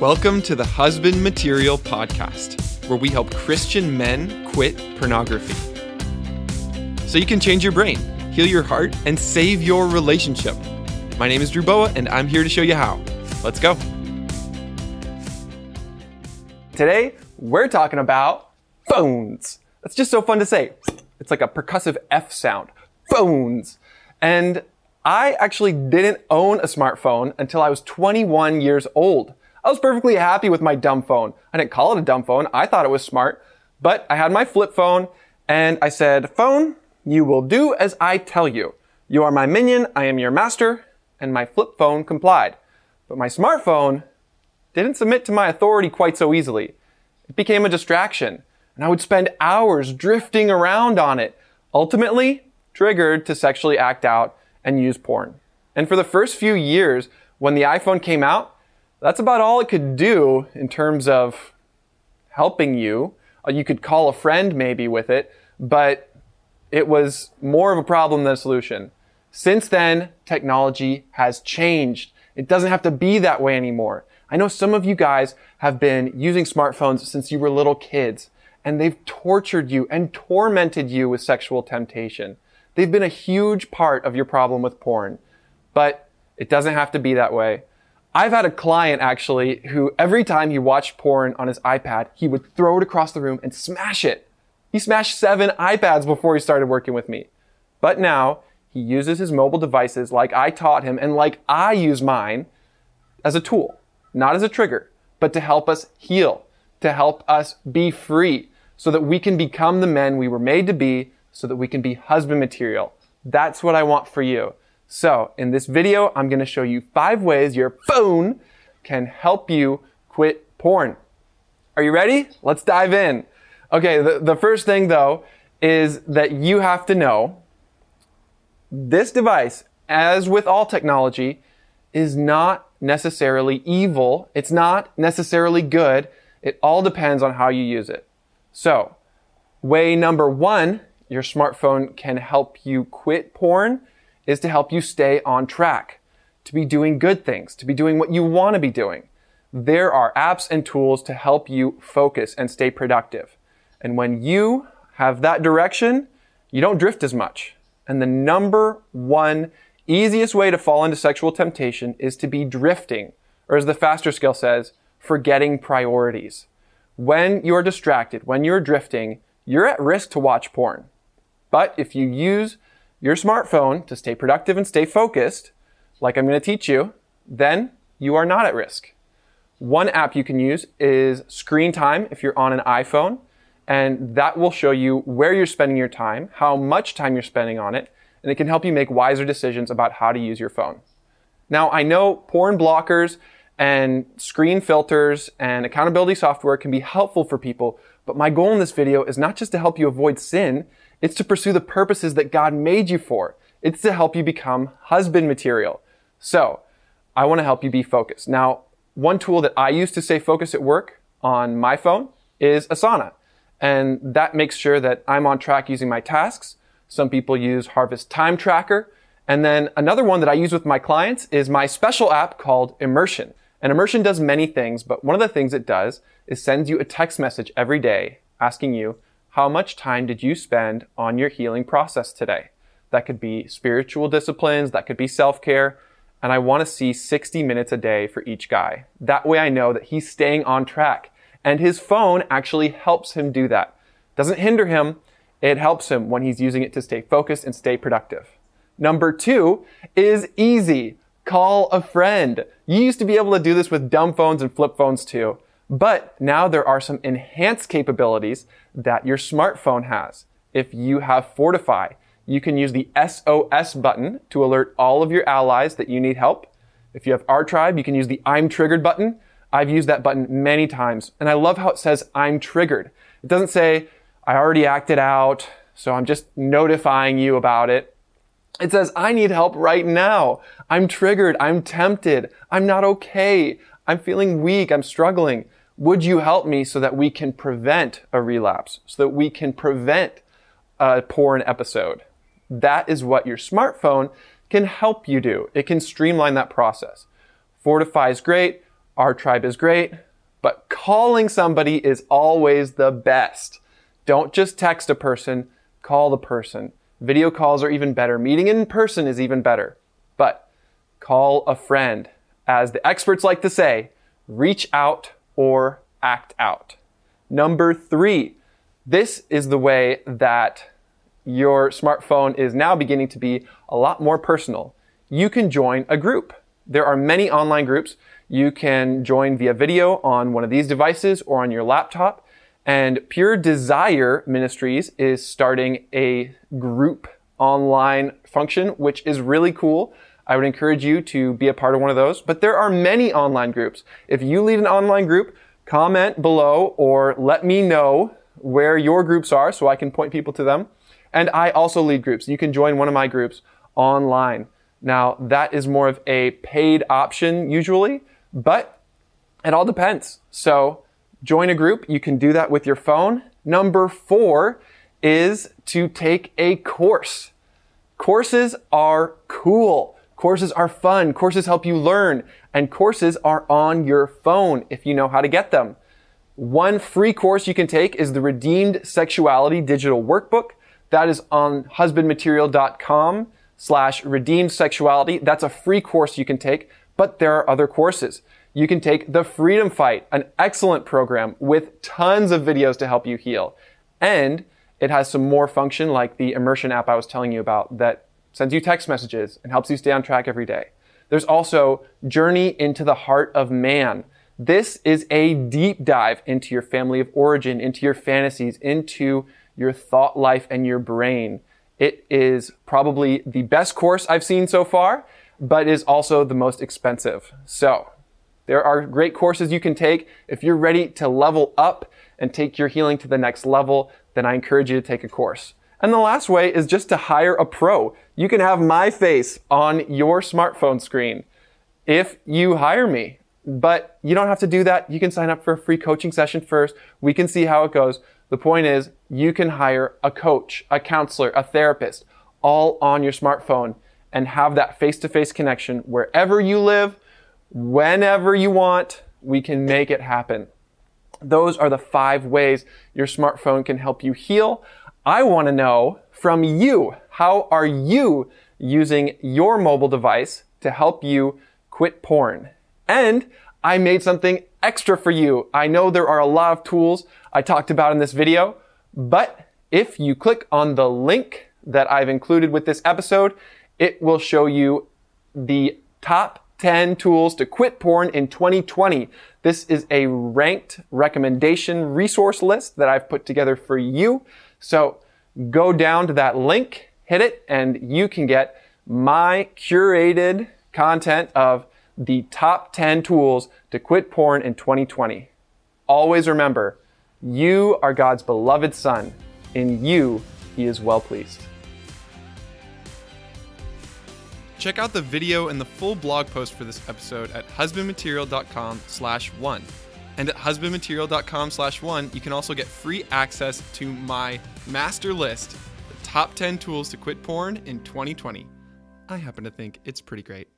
Welcome to the Husband Material Podcast, where we help Christian men quit pornography. So you can change your brain, heal your heart, and save your relationship. My name is Drew Boa, and I'm here to show you how. Let's go. Today, we're talking about phones. That's just so fun to say. It's like a percussive F sound. Phones. And I actually didn't own a smartphone until I was 21 years old. I was perfectly happy with my dumb phone. I didn't call it a dumb phone. I thought it was smart, but I had my flip phone and I said, phone, you will do as I tell you. You are my minion. I am your master. And my flip phone complied. But my smartphone didn't submit to my authority quite so easily. It became a distraction and I would spend hours drifting around on it, ultimately triggered to sexually act out and use porn. And for the first few years, when the iPhone came out, that's about all it could do in terms of helping you. Uh, you could call a friend maybe with it, but it was more of a problem than a solution. Since then, technology has changed. It doesn't have to be that way anymore. I know some of you guys have been using smartphones since you were little kids, and they've tortured you and tormented you with sexual temptation. They've been a huge part of your problem with porn, but it doesn't have to be that way. I've had a client actually who every time he watched porn on his iPad, he would throw it across the room and smash it. He smashed seven iPads before he started working with me. But now he uses his mobile devices like I taught him and like I use mine as a tool, not as a trigger, but to help us heal, to help us be free so that we can become the men we were made to be so that we can be husband material. That's what I want for you. So in this video, I'm going to show you five ways your phone can help you quit porn. Are you ready? Let's dive in. Okay. The, the first thing though is that you have to know this device, as with all technology, is not necessarily evil. It's not necessarily good. It all depends on how you use it. So way number one, your smartphone can help you quit porn is to help you stay on track, to be doing good things, to be doing what you want to be doing. There are apps and tools to help you focus and stay productive. And when you have that direction, you don't drift as much. And the number one easiest way to fall into sexual temptation is to be drifting, or as the FASTER Scale says, forgetting priorities. When you're distracted, when you're drifting, you're at risk to watch porn. But if you use your smartphone to stay productive and stay focused, like I'm going to teach you, then you are not at risk. One app you can use is Screen Time if you're on an iPhone, and that will show you where you're spending your time, how much time you're spending on it, and it can help you make wiser decisions about how to use your phone. Now, I know porn blockers and screen filters and accountability software can be helpful for people, but my goal in this video is not just to help you avoid sin, it's to pursue the purposes that God made you for. It's to help you become husband material. So, I want to help you be focused. Now, one tool that I use to stay focused at work on my phone is Asana. And that makes sure that I'm on track using my tasks. Some people use Harvest Time Tracker. And then another one that I use with my clients is my special app called Immersion. And Immersion does many things, but one of the things it does is sends you a text message every day asking you, how much time did you spend on your healing process today? That could be spiritual disciplines, that could be self care. And I want to see 60 minutes a day for each guy. That way I know that he's staying on track. And his phone actually helps him do that. Doesn't hinder him. It helps him when he's using it to stay focused and stay productive. Number two is easy. Call a friend. You used to be able to do this with dumb phones and flip phones too. But now there are some enhanced capabilities that your smartphone has. If you have Fortify, you can use the SOS button to alert all of your allies that you need help. If you have our tribe, you can use the I'm triggered button. I've used that button many times and I love how it says I'm triggered. It doesn't say I already acted out, so I'm just notifying you about it. It says, I need help right now. I'm triggered. I'm tempted. I'm not okay. I'm feeling weak. I'm struggling. Would you help me so that we can prevent a relapse, so that we can prevent a porn episode? That is what your smartphone can help you do. It can streamline that process. Fortify is great. Our tribe is great, but calling somebody is always the best. Don't just text a person, call the person. Video calls are even better. Meeting in person is even better. But call a friend. As the experts like to say, reach out or act out. Number three, this is the way that your smartphone is now beginning to be a lot more personal. You can join a group. There are many online groups. You can join via video on one of these devices or on your laptop. And Pure Desire Ministries is starting a group online function, which is really cool. I would encourage you to be a part of one of those. But there are many online groups. If you lead an online group, comment below or let me know where your groups are so I can point people to them. And I also lead groups. You can join one of my groups online. Now, that is more of a paid option usually, but it all depends. So, join a group. You can do that with your phone. Number four is to take a course. Courses are cool. Courses are fun. Courses help you learn. And courses are on your phone if you know how to get them. One free course you can take is the Redeemed Sexuality Digital Workbook. That is on husbandmaterial.com slash redeemed sexuality. That's a free course you can take, but there are other courses. You can take the Freedom Fight, an excellent program with tons of videos to help you heal. And it has some more function like the immersion app I was telling you about that sends you text messages and helps you stay on track every day. There's also Journey into the Heart of Man. This is a deep dive into your family of origin, into your fantasies, into your thought life and your brain. It is probably the best course I've seen so far, but is also the most expensive. So there are great courses you can take. If you're ready to level up and take your healing to the next level, then I encourage you to take a course. And the last way is just to hire a pro. You can have my face on your smartphone screen if you hire me. But you don't have to do that. You can sign up for a free coaching session first. We can see how it goes. The point is, you can hire a coach, a counselor, a therapist, all on your smartphone and have that face to face connection wherever you live, whenever you want. We can make it happen. Those are the five ways your smartphone can help you heal. I want to know from you, how are you using your mobile device to help you quit porn? And I made something extra for you. I know there are a lot of tools I talked about in this video, but if you click on the link that I've included with this episode, it will show you the top 10 tools to quit porn in 2020. This is a ranked recommendation resource list that I've put together for you. So go down to that link, hit it, and you can get my curated content of the top 10 tools to quit porn in 2020. Always remember, you are God's beloved son. In you, he is well pleased. Check out the video and the full blog post for this episode at husbandmaterial.com slash one. And at husbandmaterial.com slash one, you can also get free access to my master list, the top 10 tools to quit porn in 2020. I happen to think it's pretty great.